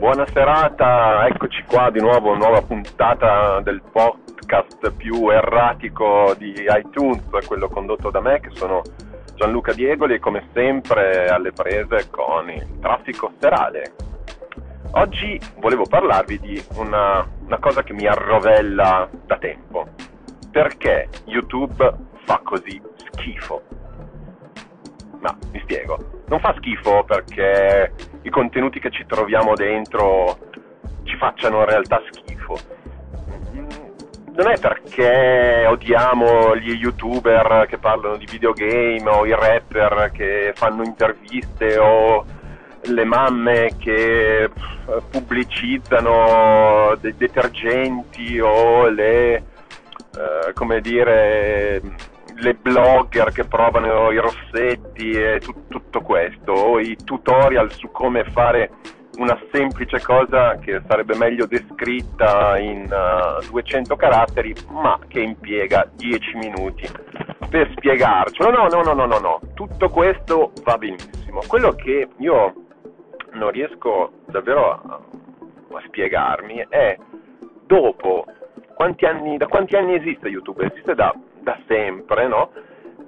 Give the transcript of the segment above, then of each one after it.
Buona serata, eccoci qua di nuovo, nuova puntata del podcast più erratico di iTunes, quello condotto da me che sono Gianluca Diegoli e come sempre alle prese con il traffico serale. Oggi volevo parlarvi di una, una cosa che mi arrovella da tempo. Perché YouTube fa così schifo? Ma mi spiego. Non fa schifo perché i contenuti che ci troviamo dentro ci facciano in realtà schifo. Non è perché odiamo gli youtuber che parlano di videogame o i rapper che fanno interviste o le mamme che pubblicizzano dei detergenti o le, eh, come dire, le blogger che provano i rossetti e tu, tutto questo, o i tutorial su come fare una semplice cosa che sarebbe meglio descritta in uh, 200 caratteri, ma che impiega 10 minuti per spiegarcelo. No, no, no, no, no, no, tutto questo va benissimo. Quello che io non riesco davvero a, a spiegarmi è dopo quanti anni, da quanti anni esiste YouTube? Esiste da da sempre, no?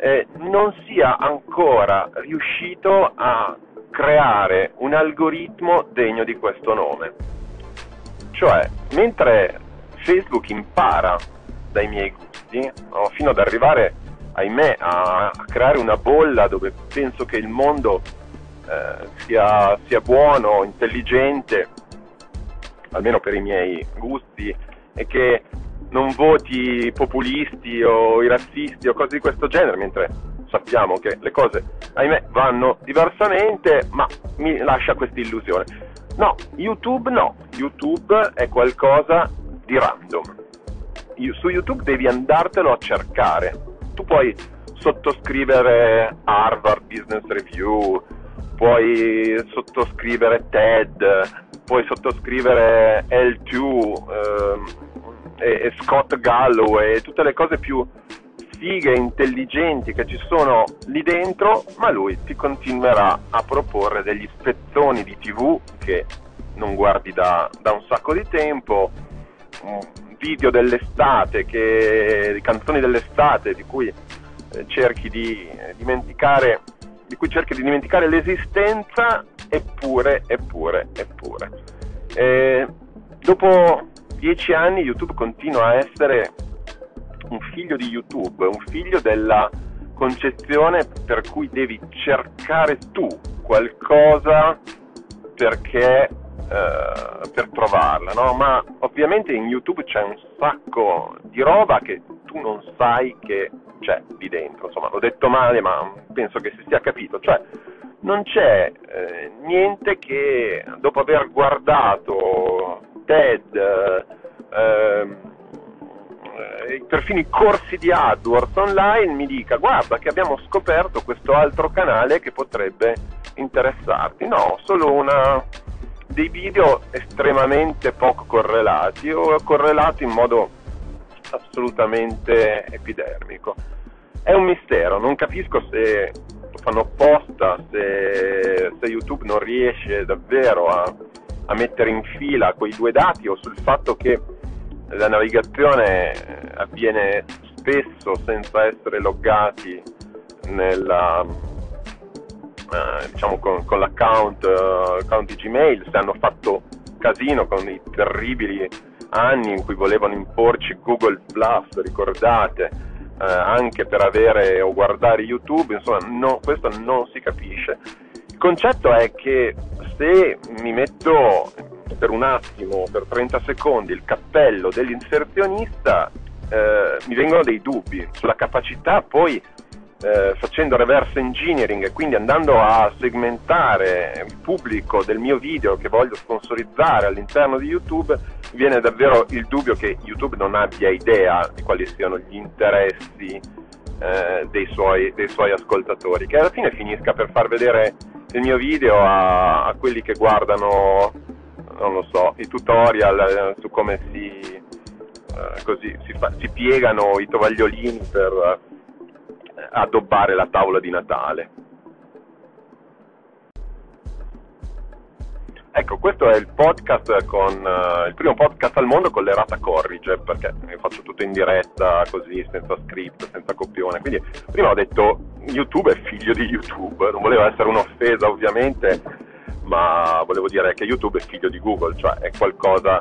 eh, non sia ancora riuscito a creare un algoritmo degno di questo nome. Cioè, mentre Facebook impara dai miei gusti, no, fino ad arrivare, ahimè, a, a, creare una bolla dove penso che il mondo eh, sia, sia buono, intelligente, almeno per i miei gusti, e che non voti populisti o i razzisti o cose di questo genere, mentre sappiamo che le cose, ahimè, vanno diversamente, ma mi lascia questa illusione. No, YouTube no, YouTube è qualcosa di random. Su YouTube devi andartelo a cercare. Tu puoi sottoscrivere Harvard Business Review, puoi sottoscrivere TED, puoi sottoscrivere L2, ehm, e, e Scott Galloway e tutte le cose più fighe, intelligenti che ci sono lì dentro, ma lui ti continuerà a proporre degli spezzoni di tv che non guardi da, da un sacco di tempo, video dell'estate, che, canzoni dell'estate di cui eh, cerchi di eh, dimenticare di cui cerchi di dimenticare l'esistenza, eppure, eppure, eppure. E dopo dieci anni YouTube continua a essere un figlio di YouTube, un figlio della concezione per cui devi cercare tu qualcosa perché eh, per trovarla, no? Ma ovviamente in YouTube c'è un sacco di roba che tu non sai che c'è lì dentro. Insomma, l'ho detto male, ma penso che si sia capito. Cioè, non c'è eh, niente che dopo aver guardato TED, ehm, eh, perfino i corsi di AdWords online mi dica guarda che abbiamo scoperto questo altro canale che potrebbe interessarti. No, solo una, dei video estremamente poco correlati o correlati in modo assolutamente epidermico. È un mistero, non capisco se lo fanno apposta, se, se YouTube non riesce davvero a a mettere in fila quei due dati o sul fatto che la navigazione eh, avviene spesso senza essere loggati nella, eh, diciamo con, con l'account uh, account di Gmail, se hanno fatto casino con i terribili anni in cui volevano imporci Google Plus, ricordate, eh, anche per avere o guardare YouTube, insomma no, questo non si capisce. Il concetto è che se mi metto per un attimo, per 30 secondi, il cappello dell'inserzionista, eh, mi vengono dei dubbi sulla capacità poi eh, facendo reverse engineering e quindi andando a segmentare il pubblico del mio video che voglio sponsorizzare all'interno di YouTube, viene davvero il dubbio che YouTube non abbia idea di quali siano gli interessi eh, dei, suoi, dei, suoi, ascoltatori, che alla fine finisca per far vedere il mio video a, a quelli che guardano, non lo so, i tutorial eh, su come si, eh, così, si, fa, si, piegano i tovagliolini per eh, addobbare la tavola di Natale. Ecco, questo è il podcast con uh, il primo podcast al mondo con l'errata corrige, perché faccio tutto in diretta, così, senza script, senza copione. Quindi prima ho detto YouTube è figlio di YouTube, non volevo essere un'offesa ovviamente, ma volevo dire che YouTube è figlio di Google, cioè è qualcosa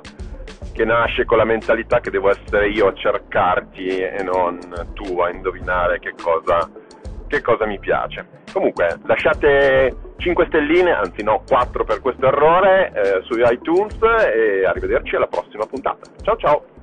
che nasce con la mentalità che devo essere io a cercarti e non tu a indovinare che cosa, che cosa mi piace. Comunque, lasciate 5 stelline, anzi no, 4 per questo errore eh, su iTunes e arrivederci alla prossima puntata. Ciao ciao!